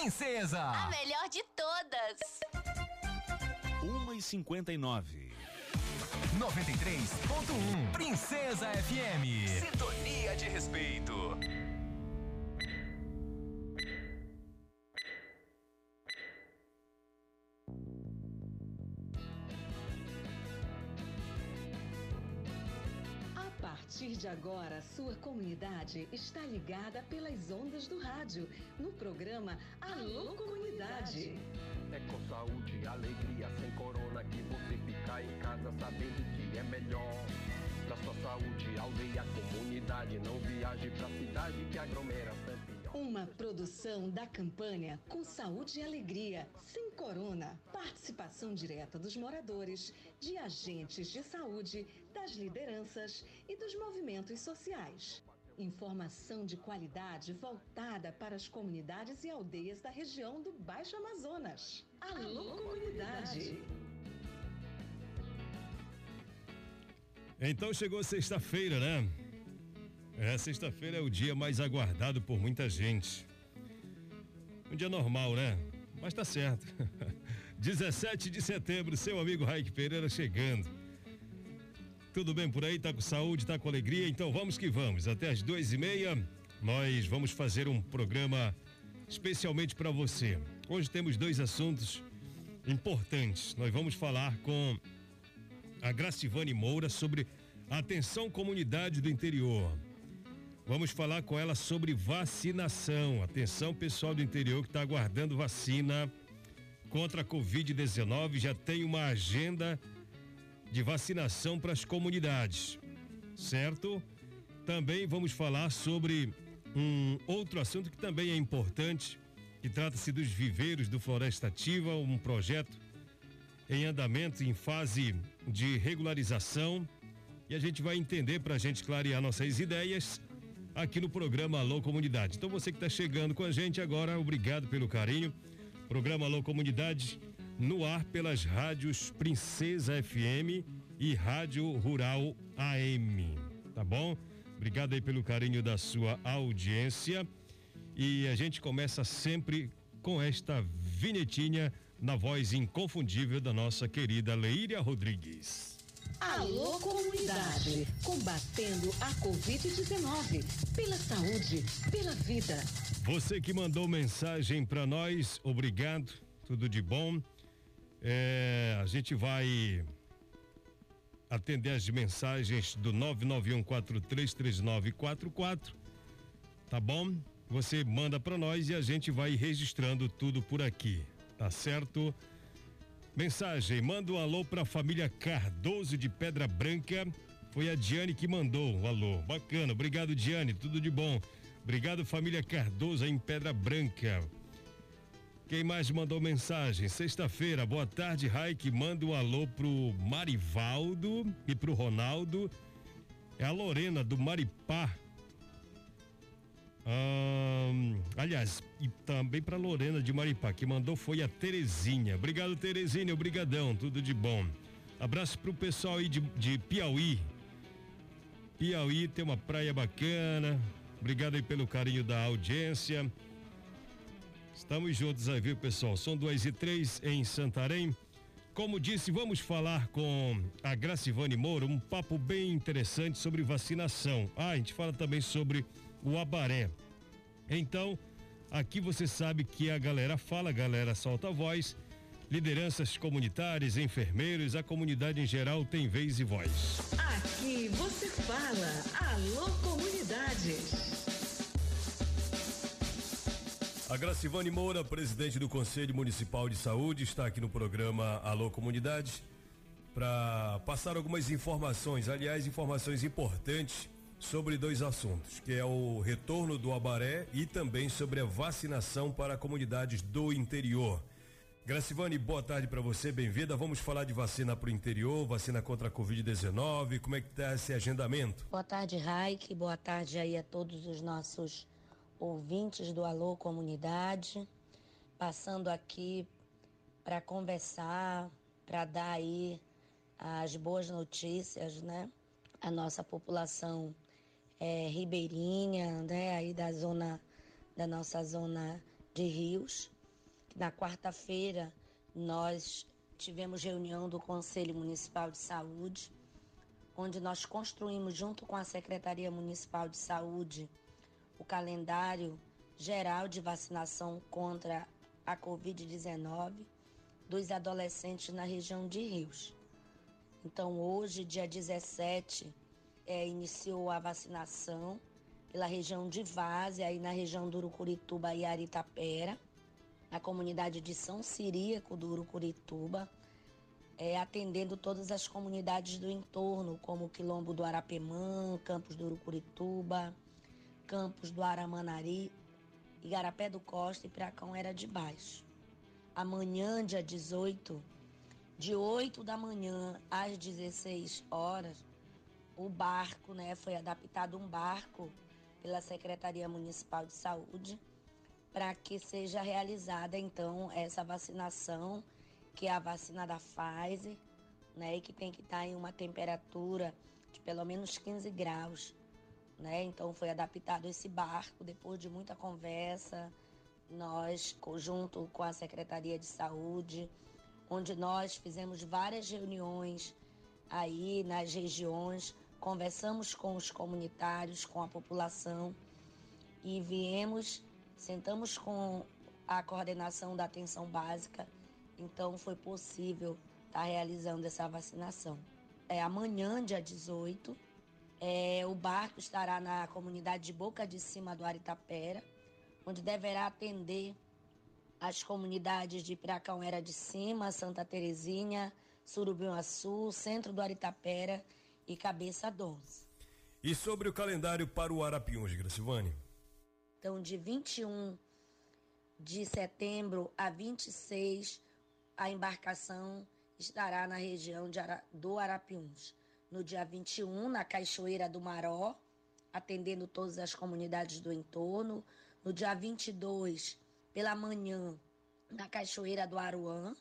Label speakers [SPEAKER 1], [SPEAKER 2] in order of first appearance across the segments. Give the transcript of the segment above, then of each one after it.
[SPEAKER 1] Princesa.
[SPEAKER 2] A melhor de todas.
[SPEAKER 3] 1 e 59
[SPEAKER 1] 93.1 Princesa FM. Sintonia de respeito.
[SPEAKER 4] De agora, sua comunidade está ligada pelas ondas do rádio, no programa Alô Comunidade.
[SPEAKER 5] É com saúde e alegria, sem corona, que você fica em casa sabendo que é melhor. Pra sua saúde, aldeia, comunidade, não viaje pra cidade que aglomeração é pior.
[SPEAKER 4] Uma produção da campanha Com Saúde e Alegria, sem corona. Participação direta dos moradores, de agentes de saúde, das lideranças e dos movimentos sociais. Informação de qualidade voltada para as comunidades e aldeias da região do Baixo Amazonas. Alô, comunidade!
[SPEAKER 6] Então chegou sexta-feira, né? É, sexta-feira é o dia mais aguardado por muita gente. Um dia normal, né? Mas tá certo. 17 de setembro, seu amigo Raik Pereira chegando. Tudo bem por aí? Tá com saúde, tá com alegria? Então vamos que vamos. Até as duas e meia, nós vamos fazer um programa especialmente para você. Hoje temos dois assuntos importantes. Nós vamos falar com a Gracivane Moura sobre atenção comunidade do interior. Vamos falar com ela sobre vacinação. Atenção, pessoal do interior que está aguardando vacina contra a Covid-19. Já tem uma agenda de vacinação para as comunidades, certo? Também vamos falar sobre um outro assunto que também é importante, que trata-se dos viveiros do Floresta Ativa, um projeto em andamento, em fase de regularização. E a gente vai entender para a gente clarear nossas ideias aqui no programa Alô Comunidade. Então você que está chegando com a gente agora, obrigado pelo carinho. Programa Alô Comunidade no ar pelas rádios Princesa FM e Rádio Rural AM. Tá bom? Obrigado aí pelo carinho da sua audiência. E a gente começa sempre com esta vinhetinha na voz inconfundível da nossa querida Leíria Rodrigues.
[SPEAKER 4] Alô, comunidade! Combatendo a Covid-19. Pela saúde, pela vida.
[SPEAKER 6] Você que mandou mensagem para nós, obrigado, tudo de bom. É, a gente vai atender as mensagens do 991433944, tá bom? Você manda para nós e a gente vai registrando tudo por aqui, tá certo? Mensagem, manda um alô pra família Cardoso de Pedra Branca. Foi a Diane que mandou o um alô. Bacana, obrigado Diane, tudo de bom. Obrigado família Cardoso em Pedra Branca. Quem mais mandou mensagem? Sexta-feira, boa tarde, Raik. Manda um alô pro Marivaldo e pro Ronaldo. É a Lorena do Maripá. Hum, aliás, e também para Lorena de Maripá, que mandou foi a Terezinha. Obrigado, Terezinha, obrigadão, tudo de bom. Abraço pro pessoal aí de, de Piauí. Piauí tem uma praia bacana. Obrigado aí pelo carinho da audiência. Estamos juntos aí, viu, pessoal? São duas e três em Santarém. Como disse, vamos falar com a Gracivane Moura, um papo bem interessante sobre vacinação. Ah, a gente fala também sobre o abaré. Então, aqui você sabe que a galera fala, a galera solta a voz, lideranças comunitárias, enfermeiros, a comunidade em geral tem vez e voz.
[SPEAKER 4] Aqui você fala, alô comunidade.
[SPEAKER 6] A Gracivane Moura, presidente do Conselho Municipal de Saúde, está aqui no programa Alô Comunidade para passar algumas informações, aliás, informações importantes sobre dois assuntos, que é o retorno do Abaré e também sobre a vacinação para comunidades do interior. Gracivane, boa tarde para você, bem-vinda. Vamos falar de vacina para o interior, vacina contra a Covid-19. Como é que está esse agendamento?
[SPEAKER 7] Boa tarde, Raik. Boa tarde aí a todos os nossos ouvintes do Alô Comunidade. Passando aqui para conversar, para dar aí as boas notícias, né? A nossa população é, ribeirinha, né? Aí da zona, da nossa zona de Rios. Na quarta-feira, nós tivemos reunião do Conselho Municipal de Saúde, onde nós construímos, junto com a Secretaria Municipal de Saúde, o calendário geral de vacinação contra a Covid-19 dos adolescentes na região de Rios. Então, hoje, dia 17, é, iniciou a vacinação pela região de Várzea, aí na região do Urucurituba e Aritapera, na comunidade de São Ciríaco do Urucurituba, é, atendendo todas as comunidades do entorno, como Quilombo do Arapemã, Campos do Urucurituba, Campos do Aramanari, Igarapé do Costa e Piracão era de baixo. Amanhã, dia 18, de 8 da manhã às 16 horas, o barco, né, foi adaptado um barco pela Secretaria Municipal de Saúde para que seja realizada então essa vacinação, que é a vacina da Pfizer, né, e que tem que estar em uma temperatura de pelo menos 15 graus, né? Então foi adaptado esse barco depois de muita conversa, nós junto com a Secretaria de Saúde, onde nós fizemos várias reuniões aí nas regiões, conversamos com os comunitários, com a população e viemos, sentamos com a coordenação da atenção básica, então foi possível estar tá realizando essa vacinação. É amanhã, dia 18, é, o barco estará na comunidade de Boca de Cima do Aritapera, onde deverá atender as comunidades de Piracauera de Cima, Santa Terezinha, Surubim-Açu, Centro do Aritapera e Cabeça 12.
[SPEAKER 6] E sobre o calendário para o Arapiuns, Gracivane?
[SPEAKER 7] Então, de 21 de setembro a 26, a embarcação estará na região Ara, do Arapiuns. No dia 21, na Cachoeira do Maró, atendendo todas as comunidades do entorno. No dia 22, pela manhã na Cachoeira do Aruã,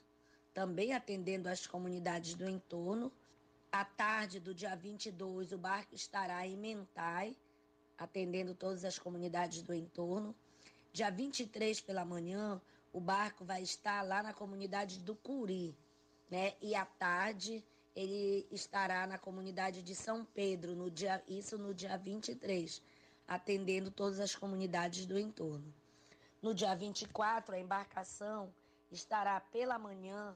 [SPEAKER 7] também atendendo as comunidades do entorno. À tarde do dia 22, o barco estará em Mentai, atendendo todas as comunidades do entorno. Dia 23 pela manhã, o barco vai estar lá na comunidade do Curi, né? E à tarde ele estará na comunidade de São Pedro, no dia, isso no dia 23, atendendo todas as comunidades do entorno. No dia 24, a embarcação estará pela manhã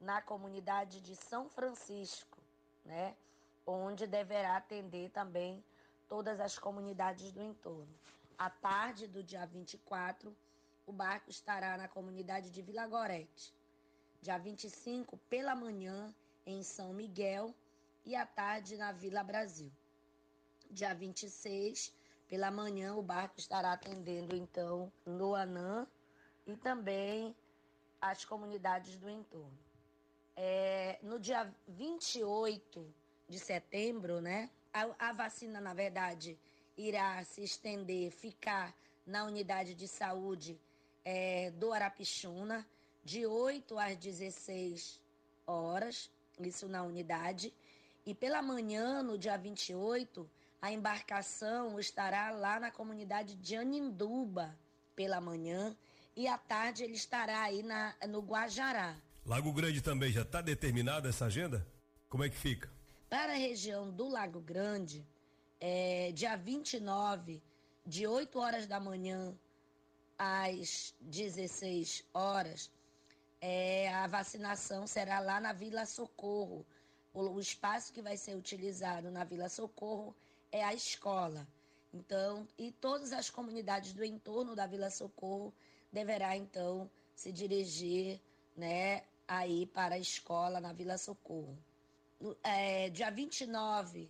[SPEAKER 7] na comunidade de São Francisco, né? Onde deverá atender também todas as comunidades do entorno. À tarde do dia 24, o barco estará na comunidade de Vila Gorete. Dia 25, pela manhã, em São Miguel e à tarde na Vila Brasil. Dia 26, pela manhã, o barco estará atendendo então Luanã e também as comunidades do entorno. É, no dia 28 de setembro, né, a, a vacina, na verdade, irá se estender, ficar na unidade de saúde é, do Arapixuna, de 8 às 16 horas, isso na unidade. E pela manhã, no dia 28, a embarcação estará lá na comunidade de Aninduba pela manhã e à tarde ele estará aí na, no Guajará.
[SPEAKER 6] Lago Grande também já está determinada essa agenda? Como é que fica?
[SPEAKER 7] Para a região do Lago Grande, é, dia 29, de 8 horas da manhã às 16 horas, é, a vacinação será lá na Vila Socorro. O, o espaço que vai ser utilizado na Vila Socorro é a escola. Então, e todas as comunidades do entorno da Vila Socorro deverá então se dirigir, né, aí para a escola na Vila Socorro. É, dia 29,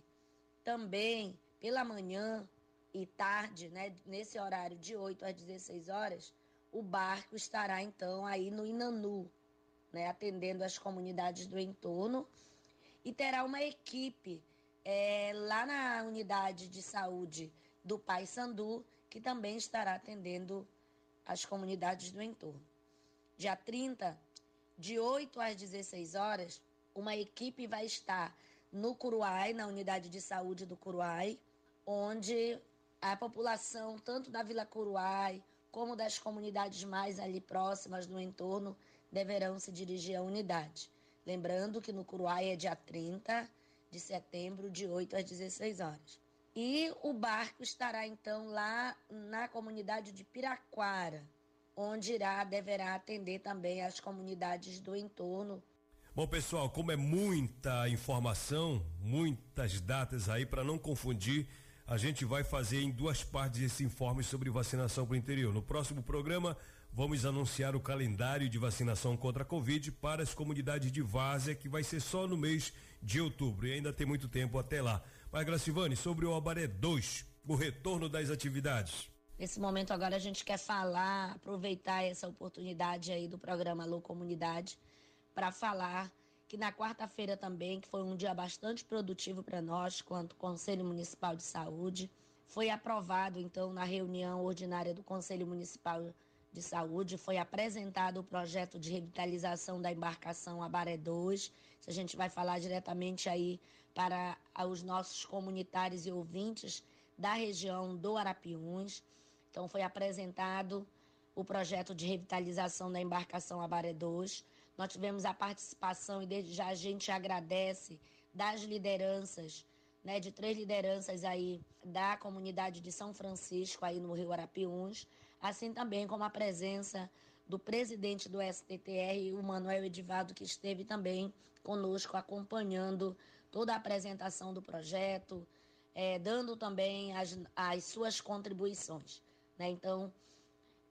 [SPEAKER 7] também pela manhã e tarde, né, nesse horário de 8 às 16 horas, o barco estará então aí no Inanu, né, atendendo as comunidades do entorno e terá uma equipe é, lá na unidade de saúde do Pai Sandu, que também estará atendendo as comunidades do entorno. Dia 30, de 8 às 16 horas, uma equipe vai estar no Curuai, na unidade de saúde do Curuai, onde a população, tanto da Vila Curuai como das comunidades mais ali próximas no entorno deverão se dirigir à unidade. Lembrando que no Curuai é dia 30 de setembro, de 8 às 16 horas. E o barco estará então lá na comunidade de Piraquara, onde irá deverá atender também as comunidades do entorno.
[SPEAKER 6] Bom, pessoal, como é muita informação, muitas datas aí para não confundir, a gente vai fazer em duas partes esse informe sobre vacinação para o interior. No próximo programa, vamos anunciar o calendário de vacinação contra a Covid para as comunidades de Várzea, que vai ser só no mês de outubro e ainda tem muito tempo até lá. Mas, Gracivane, sobre o Abaré 2, o retorno das atividades.
[SPEAKER 7] Nesse momento agora a gente quer falar, aproveitar essa oportunidade aí do programa Alô Comunidade para falar que na quarta-feira também, que foi um dia bastante produtivo para nós, quanto Conselho Municipal de Saúde, foi aprovado então na reunião ordinária do Conselho Municipal de Saúde, foi apresentado o projeto de revitalização da embarcação Abaré 2. A gente vai falar diretamente aí para os nossos comunitários e ouvintes da região do Arapiuns. Então foi apresentado o projeto de revitalização da embarcação Abaré 2. Nós tivemos a participação e desde já a gente agradece das lideranças, né, de três lideranças aí da comunidade de São Francisco aí no Rio Arapiuns, assim também como a presença do presidente do STTR, o Manuel Edivaldo, que esteve também conosco acompanhando toda a apresentação do projeto, é, dando também as, as suas contribuições. Né? Então,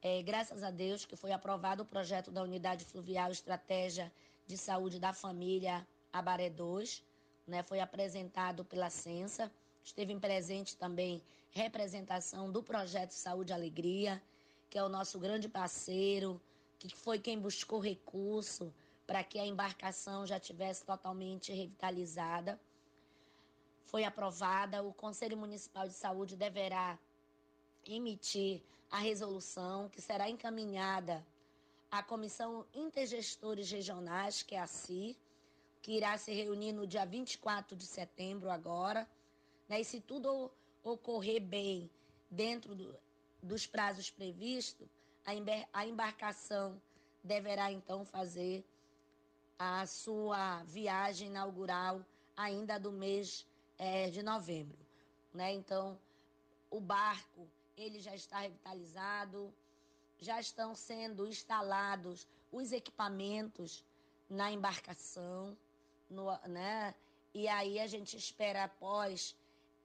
[SPEAKER 7] é, graças a Deus que foi aprovado o projeto da Unidade Fluvial Estratégia de Saúde da Família Abaré 2, né? foi apresentado pela Censa, esteve presente também representação do projeto Saúde Alegria, que é o nosso grande parceiro, que foi quem buscou recurso para que a embarcação já tivesse totalmente revitalizada. Foi aprovada, o Conselho Municipal de Saúde deverá emitir a resolução que será encaminhada à Comissão Intergestores Regionais, que é a CI, que irá se reunir no dia 24 de setembro agora. Né? E se tudo ocorrer bem dentro do, dos prazos previstos, a embarcação deverá então fazer a sua viagem inaugural ainda do mês é, de novembro. Né? Então, o barco ele já está revitalizado, já estão sendo instalados os equipamentos na embarcação, no, né? E aí a gente espera após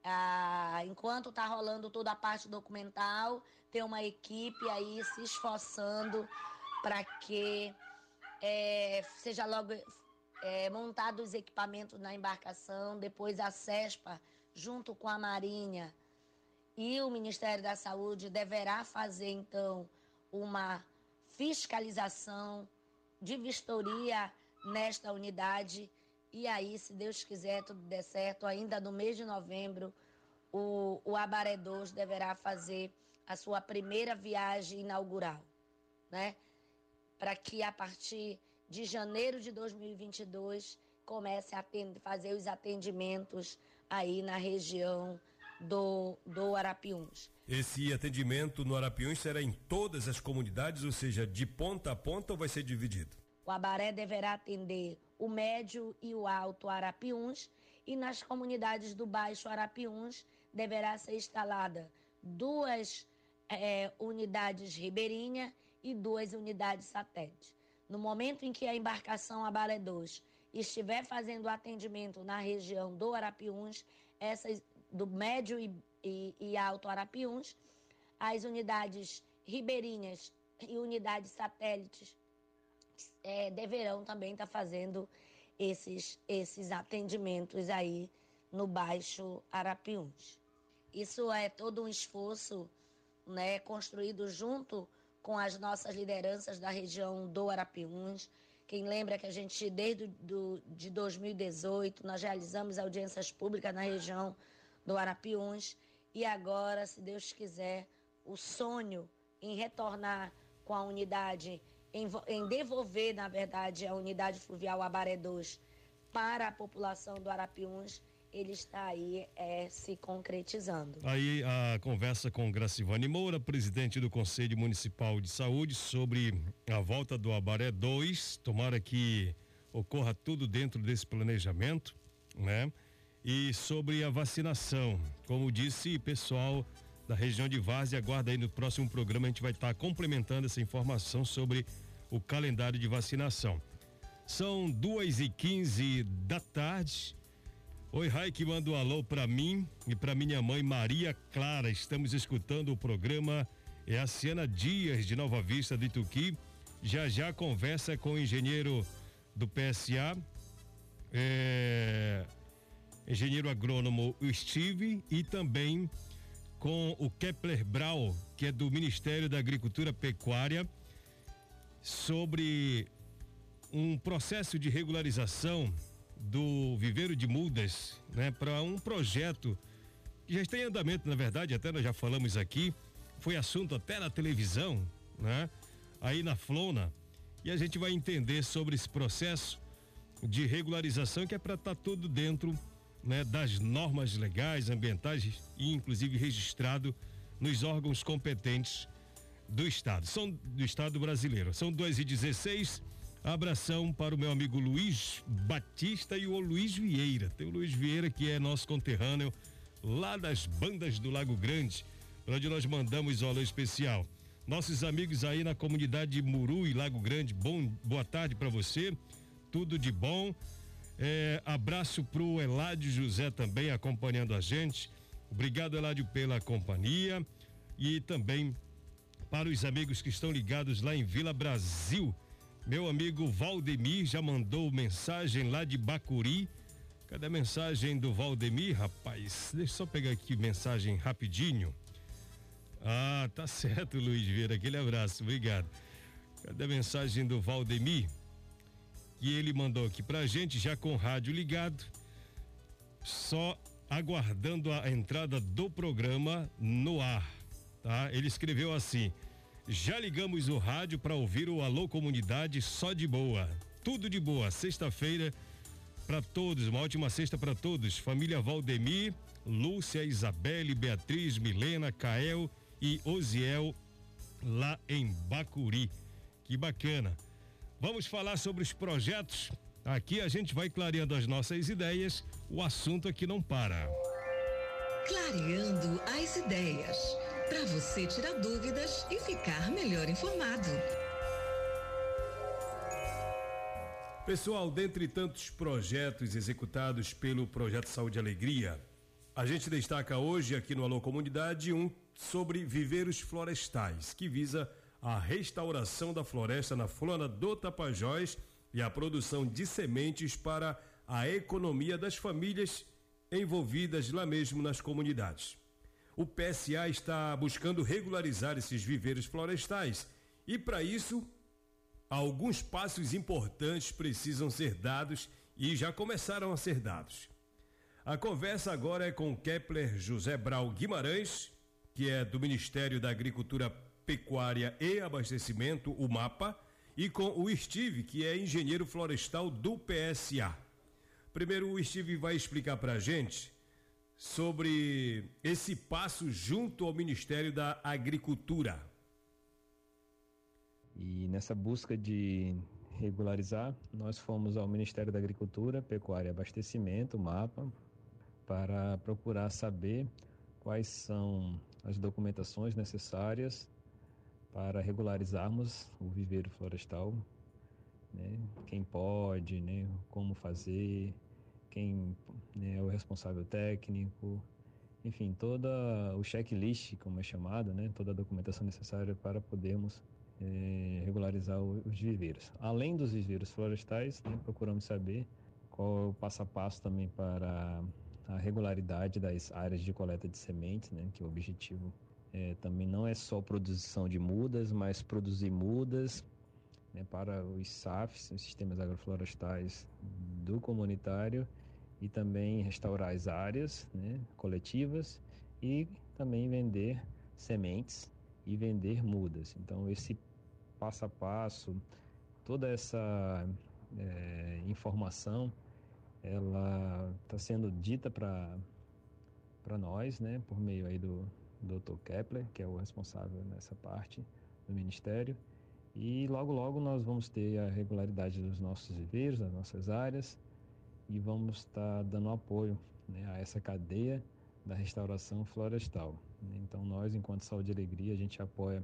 [SPEAKER 7] ah, enquanto está rolando toda a parte documental, tem uma equipe aí se esforçando para que é, seja logo é, montado os equipamentos na embarcação, depois a CESPA, junto com a Marinha e o Ministério da Saúde, deverá fazer então uma fiscalização de vistoria nesta unidade e aí, se Deus quiser, tudo der certo, ainda no mês de novembro, o, o Abaré 2 deverá fazer a sua primeira viagem inaugural, né? Para que a partir de janeiro de 2022 comece a fazer os atendimentos aí na região do, do Arapiuns.
[SPEAKER 6] Esse atendimento no Arapiuns será em todas as comunidades, ou seja, de ponta a ponta ou vai ser dividido?
[SPEAKER 7] O Abaré deverá atender o médio e o alto Arapiuns e nas comunidades do baixo Arapiuns deverá ser instalada duas é, unidades ribeirinha e duas unidades satélite. No momento em que a embarcação Abaré 2 estiver fazendo atendimento na região do Arapiuns, essas do médio e, e, e alto Arapiuns, as unidades ribeirinhas e unidades satélites é, deverão também estar tá fazendo esses, esses atendimentos aí no Baixo Arapiuns. Isso é todo um esforço né, construído junto com as nossas lideranças da região do Arapiuns. Quem lembra que a gente, desde do, de 2018, nós realizamos audiências públicas na região do Arapiuns e agora, se Deus quiser, o sonho em retornar com a unidade em, em devolver, na verdade, a unidade fluvial Abaré 2 para a população do Arapiuns ele está aí é, se concretizando.
[SPEAKER 6] Aí a conversa com Gracivane Moura, presidente do Conselho Municipal de Saúde, sobre a volta do Abaré 2. Tomara que ocorra tudo dentro desse planejamento, né? E sobre a vacinação. Como disse, pessoal da região de Várzea, aguarda aí no próximo programa, a gente vai estar complementando essa informação sobre o calendário de vacinação. São duas e quinze da tarde. Oi, Raik, manda um alô para mim e para minha mãe Maria Clara. Estamos escutando o programa. É a Siena Dias, de Nova Vista do Ituqui. Já já conversa com o engenheiro do PSA, é, engenheiro agrônomo Steve e também com o Kepler Brau, que é do Ministério da Agricultura Pecuária, sobre um processo de regularização do viveiro de mudas, né, para um projeto que já está em andamento, na verdade, até nós já falamos aqui, foi assunto até na televisão, né? Aí na Flona, e a gente vai entender sobre esse processo de regularização que é para estar tá tudo dentro, né, das normas legais, ambientais e inclusive registrado nos órgãos competentes do estado, são do estado brasileiro. São 2 e 16 Abração para o meu amigo Luiz Batista e o Luiz Vieira. Tem o Luiz Vieira que é nosso conterrâneo lá das bandas do Lago Grande, onde nós mandamos o alô especial. Nossos amigos aí na comunidade Muru e Lago Grande, bom, boa tarde para você. Tudo de bom. É, abraço pro Eládio José também acompanhando a gente. Obrigado, Eládio, pela companhia. E também para os amigos que estão ligados lá em Vila Brasil meu amigo Valdemir já mandou mensagem lá de Bacuri. Cadê a mensagem do Valdemir, rapaz? Deixa eu só pegar aqui mensagem rapidinho. Ah, tá certo, Luiz Vieira. Aquele abraço, obrigado. Cadê a mensagem do Valdemir? E ele mandou aqui pra gente, já com o rádio ligado, só aguardando a entrada do programa no ar, tá? Ele escreveu assim: já ligamos o rádio para ouvir o Alô Comunidade só de boa. Tudo de boa. Sexta-feira para todos, uma ótima sexta para todos. Família Valdemir, Lúcia, Isabelle, Beatriz, Milena, Cael e Osiel lá em Bacuri. Que bacana. Vamos falar sobre os projetos. Aqui a gente vai clareando as nossas ideias. O assunto aqui não para.
[SPEAKER 4] Clareando as ideias para você tirar dúvidas e ficar melhor informado.
[SPEAKER 6] Pessoal, dentre tantos projetos executados pelo Projeto Saúde e Alegria, a gente destaca hoje aqui no Alô Comunidade um sobre viveiros florestais, que visa a restauração da floresta na Flora do Tapajós e a produção de sementes para a economia das famílias envolvidas lá mesmo nas comunidades o PSA está buscando regularizar esses viveiros florestais e, para isso, alguns passos importantes precisam ser dados e já começaram a ser dados. A conversa agora é com Kepler José Brau Guimarães, que é do Ministério da Agricultura, Pecuária e Abastecimento, o MAPA, e com o Steve, que é engenheiro florestal do PSA. Primeiro, o Steve vai explicar para a gente sobre esse passo junto ao Ministério da Agricultura.
[SPEAKER 8] E nessa busca de regularizar, nós fomos ao Ministério da Agricultura, Pecuária e Abastecimento, MAPA, para procurar saber quais são as documentações necessárias para regularizarmos o viveiro florestal, né? quem pode, né? como fazer, quem né, é o responsável técnico, enfim, toda o checklist, como é chamado, né, toda a documentação necessária para podermos é, regularizar os viveiros. Além dos viveiros florestais, né, procuramos saber qual é o passo a passo também para a regularidade das áreas de coleta de sementes, né, que o objetivo é, também não é só produção de mudas, mas produzir mudas né, para os SAFs, os sistemas agroflorestais do comunitário, e também restaurar as áreas né, coletivas e também vender sementes e vender mudas. Então, esse passo a passo, toda essa é, informação ela está sendo dita para nós, né, por meio aí do Dr. Kepler, que é o responsável nessa parte do Ministério. E logo, logo nós vamos ter a regularidade dos nossos viveiros, das nossas áreas, e vamos estar dando apoio né, a essa cadeia da restauração florestal. Então, nós, enquanto Saúde e Alegria, a gente apoia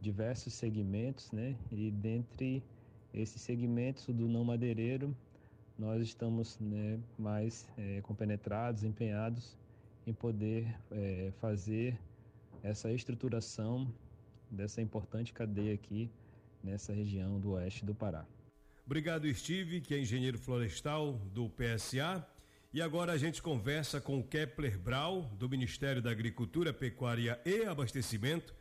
[SPEAKER 8] diversos segmentos, né? E dentre esses segmentos do não madeireiro, nós estamos né, mais é, compenetrados, empenhados em poder é, fazer essa estruturação dessa importante cadeia aqui nessa região do oeste do Pará.
[SPEAKER 6] Obrigado, Steve, que é engenheiro florestal do PSA. E agora a gente conversa com o Kepler Brau, do Ministério da Agricultura, Pecuária e Abastecimento.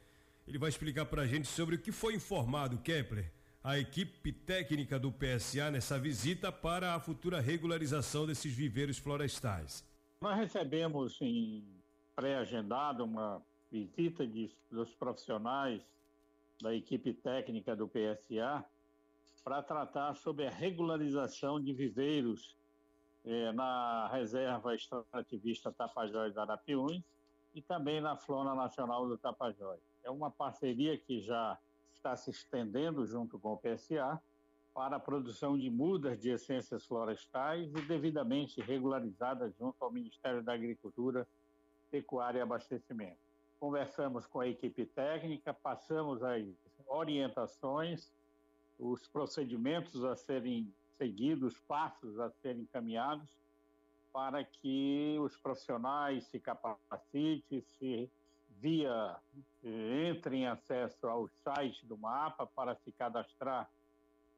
[SPEAKER 6] Ele vai explicar para a gente sobre o que foi informado, Kepler, a equipe técnica do PSA nessa visita para a futura regularização desses viveiros florestais.
[SPEAKER 9] Nós recebemos em pré-agendado uma visita de, dos profissionais da equipe técnica do PSA para tratar sobre a regularização de viveiros eh, na reserva extrativista Tapajós da Arapiuns e também na Flora Nacional do Tapajós. É uma parceria que já está se estendendo junto com o PSA para a produção de mudas de essências florestais e devidamente regularizadas junto ao Ministério da Agricultura, Pecuária e Abastecimento. Conversamos com a equipe técnica, passamos as orientações, os procedimentos a serem seguidos, passos a serem caminhados, para que os profissionais se capacitem, se via entrem em acesso ao site do mapa para se cadastrar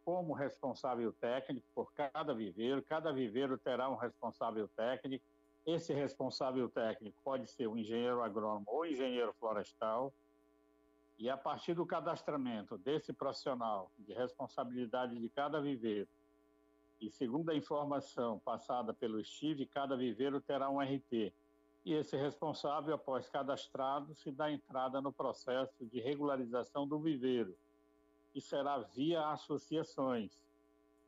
[SPEAKER 9] como responsável técnico por cada viveiro. Cada viveiro terá um responsável técnico. Esse responsável técnico pode ser um engenheiro agrônomo ou engenheiro florestal. E a partir do cadastramento desse profissional de responsabilidade de cada viveiro, e segundo a informação passada pelo Steve, cada viveiro terá um RT. E esse responsável, após cadastrado, se dá entrada no processo de regularização do viveiro e será via associações.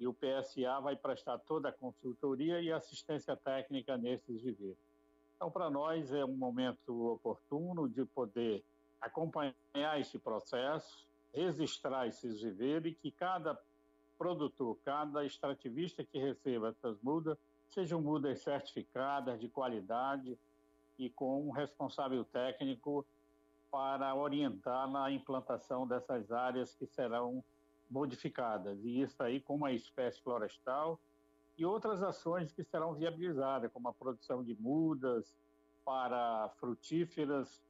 [SPEAKER 9] E o PSA vai prestar toda a consultoria e assistência técnica nesses viveiros. Então, para nós é um momento oportuno de poder acompanhar esse processo, registrar esses viveiros e que cada produtor, cada extrativista que receba essas mudas, sejam mudas certificadas, de qualidade e com um responsável técnico para orientar na implantação dessas áreas que serão modificadas. E isso aí com uma espécie florestal e outras ações que serão viabilizadas, como a produção de mudas para frutíferas,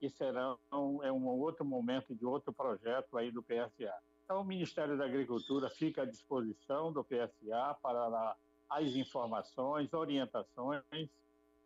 [SPEAKER 9] que serão é um outro momento de outro projeto aí do PSA. Então, o Ministério da Agricultura fica à disposição do PSA para as informações, orientações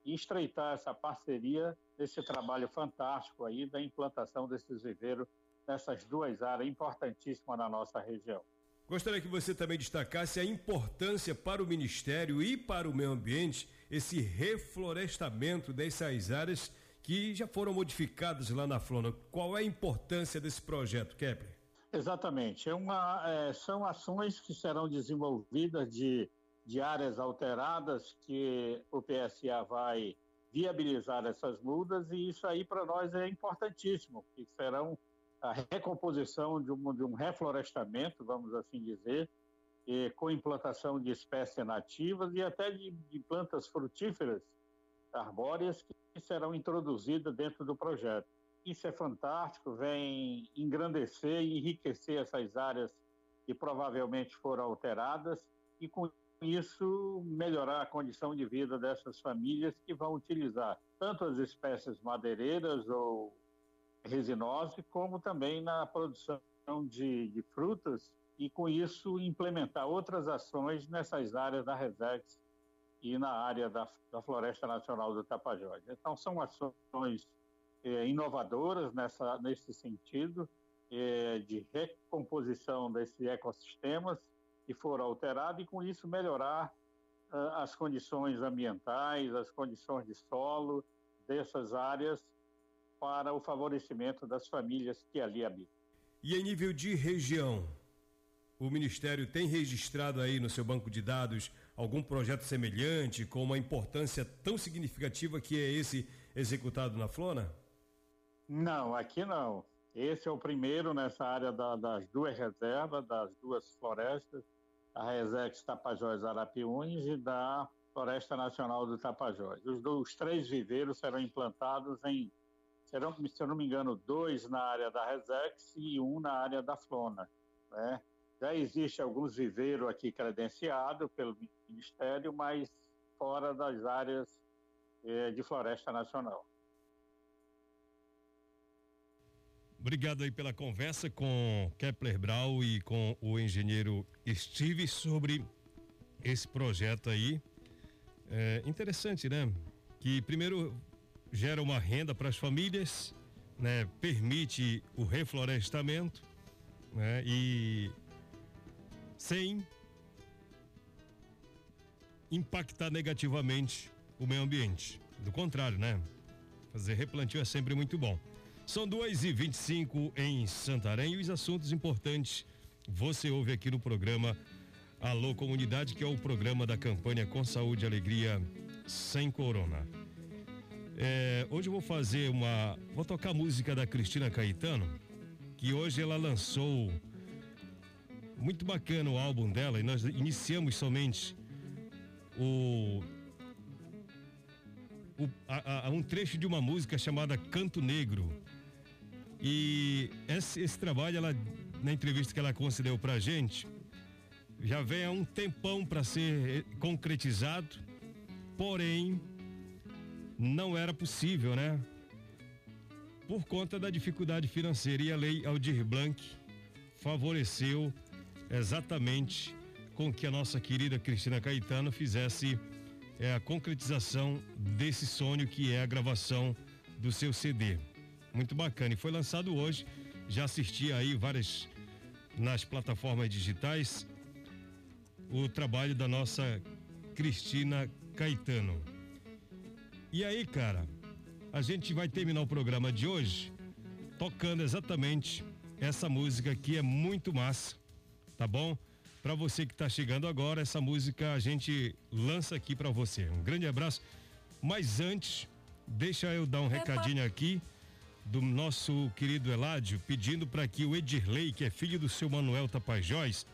[SPEAKER 9] e estreitar essa parceria desse trabalho fantástico aí da implantação desses viveiros nessas duas áreas importantíssimas na nossa região.
[SPEAKER 6] Gostaria que você também destacasse a importância para o Ministério e para o meio ambiente esse reflorestamento dessas áreas que já foram modificadas lá na Flona. Qual é a importância desse projeto, Kepler?
[SPEAKER 9] Exatamente. É uma, é, são ações que serão desenvolvidas de de áreas alteradas que o PSA vai viabilizar essas mudas e isso aí para nós é importantíssimo, que serão a recomposição de um, de um reflorestamento, vamos assim dizer, e, com implantação de espécies nativas e até de, de plantas frutíferas arbóreas que serão introduzidas dentro do projeto. Isso é fantástico, vem engrandecer e enriquecer essas áreas que provavelmente foram alteradas e com isso melhorar a condição de vida dessas famílias que vão utilizar tanto as espécies madeireiras ou resinosas, como também na produção de, de frutas e com isso implementar outras ações nessas áreas da Resex e na área da, da Floresta Nacional do Tapajós. Então são ações é, inovadoras nessa, nesse sentido é, de recomposição desses ecossistemas que foram alterados e com isso melhorar uh, as condições ambientais, as condições de solo dessas áreas para o favorecimento das famílias que ali habitam.
[SPEAKER 6] E em nível de região, o Ministério tem registrado aí no seu banco de dados algum projeto semelhante com uma importância tão significativa que é esse executado na Flona?
[SPEAKER 9] Não, aqui não. Esse é o primeiro nessa área da, das duas reservas, das duas florestas, a Resex Tapajós Arapiuns e da Floresta Nacional do Tapajós. Os, os três viveiros serão implantados em, serão, se eu não me engano, dois na área da Resex e um na área da Flona. Né? Já existe alguns viveiros aqui credenciados pelo Ministério, mas fora das áreas eh, de floresta nacional.
[SPEAKER 6] Obrigado aí pela conversa com Kepler Brau e com o engenheiro Steve sobre esse projeto aí. É interessante, né? Que primeiro gera uma renda para as famílias, né? Permite o reflorestamento, né? E sem impactar negativamente o meio ambiente. Do contrário, né? Fazer replantio é sempre muito bom. São duas e vinte e cinco em Santarém e os assuntos importantes você ouve aqui no programa Alô Comunidade, que é o programa da campanha Com Saúde e Alegria Sem Corona. É, hoje eu vou fazer uma. Vou tocar música da Cristina Caetano, que hoje ela lançou muito bacana o álbum dela e nós iniciamos somente o, o a, a, um trecho de uma música chamada Canto Negro. E esse, esse trabalho, ela, na entrevista que ela concedeu pra gente, já vem há um tempão para ser concretizado, porém não era possível, né? Por conta da dificuldade financeira e a lei Aldir Blanc favoreceu exatamente com que a nossa querida Cristina Caetano fizesse é, a concretização desse sonho que é a gravação do seu CD. Muito bacana. E foi lançado hoje. Já assisti aí várias nas plataformas digitais o trabalho da nossa Cristina Caetano. E aí, cara, a gente vai terminar o programa de hoje tocando exatamente essa música que é muito massa tá bom? Para você que está chegando agora, essa música a gente lança aqui para você. Um grande abraço. Mas antes, deixa eu dar um recadinho aqui do nosso querido Eládio, pedindo para que o Edirley, que é filho do seu Manuel Tapajós,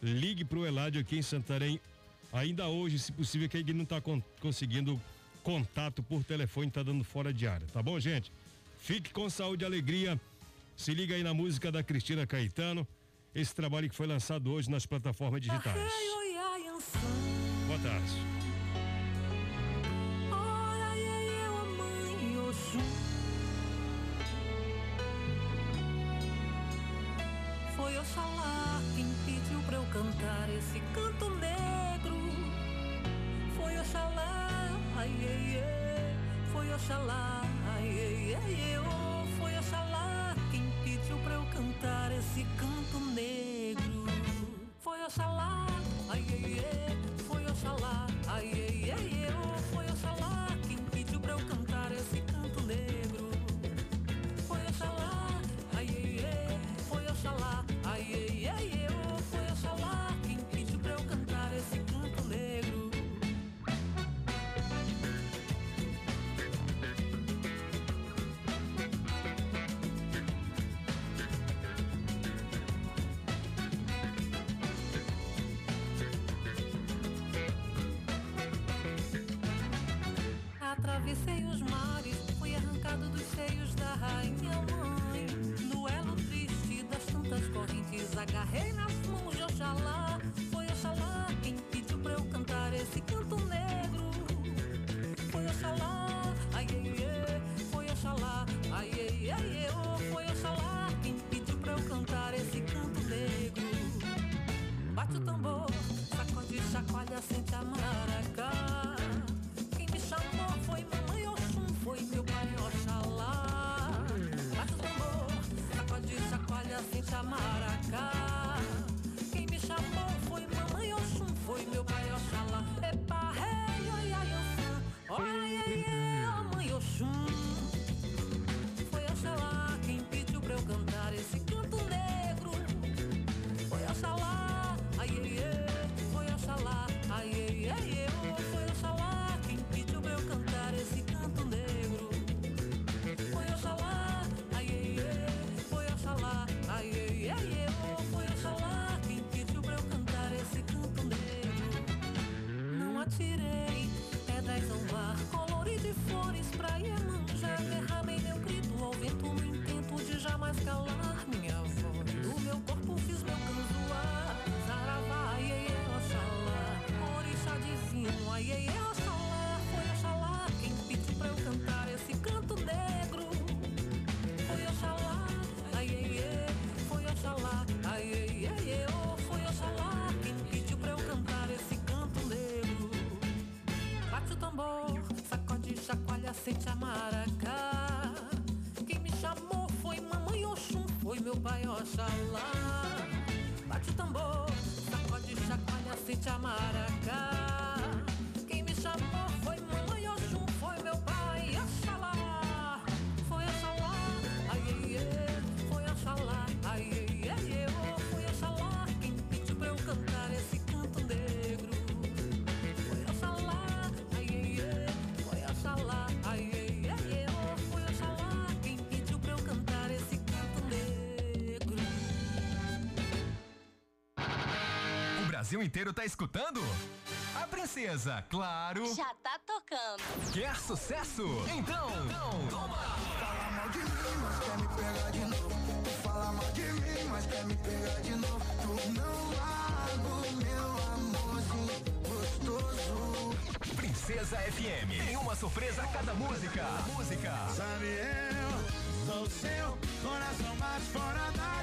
[SPEAKER 6] ligue para o Eládio aqui em Santarém ainda hoje, se possível, que ele não está con conseguindo contato por telefone, está dando fora de área, tá bom, gente? Fique com saúde e alegria. Se liga aí na música da Cristina Caetano esse trabalho que foi lançado hoje nas plataformas digitais.
[SPEAKER 10] Oxalá, ai, ai, oh. Foi Oxalá quem pediu pra eu cantar esse canto negro. Foi Oxalá, You say chacoalha, Sente a maracá. Quem me chamou foi mamãe Oxum, foi meu pai Oxalá. Bate o tambor, sacode, chacoalha, sente a maracá.
[SPEAKER 1] Brasil inteiro tá escutando? A princesa, claro.
[SPEAKER 2] Já tá tocando.
[SPEAKER 1] Quer sucesso? Então, toma!
[SPEAKER 11] Fala mal de mim, mas quer me pegar de novo. Fala mal de mim, mas quer me pegar de novo. Tu não largo meu amorzinho gostoso.
[SPEAKER 1] Princesa FM. Tem uma surpresa a cada música. Música.
[SPEAKER 11] Sabe eu sou seu coração mais fora da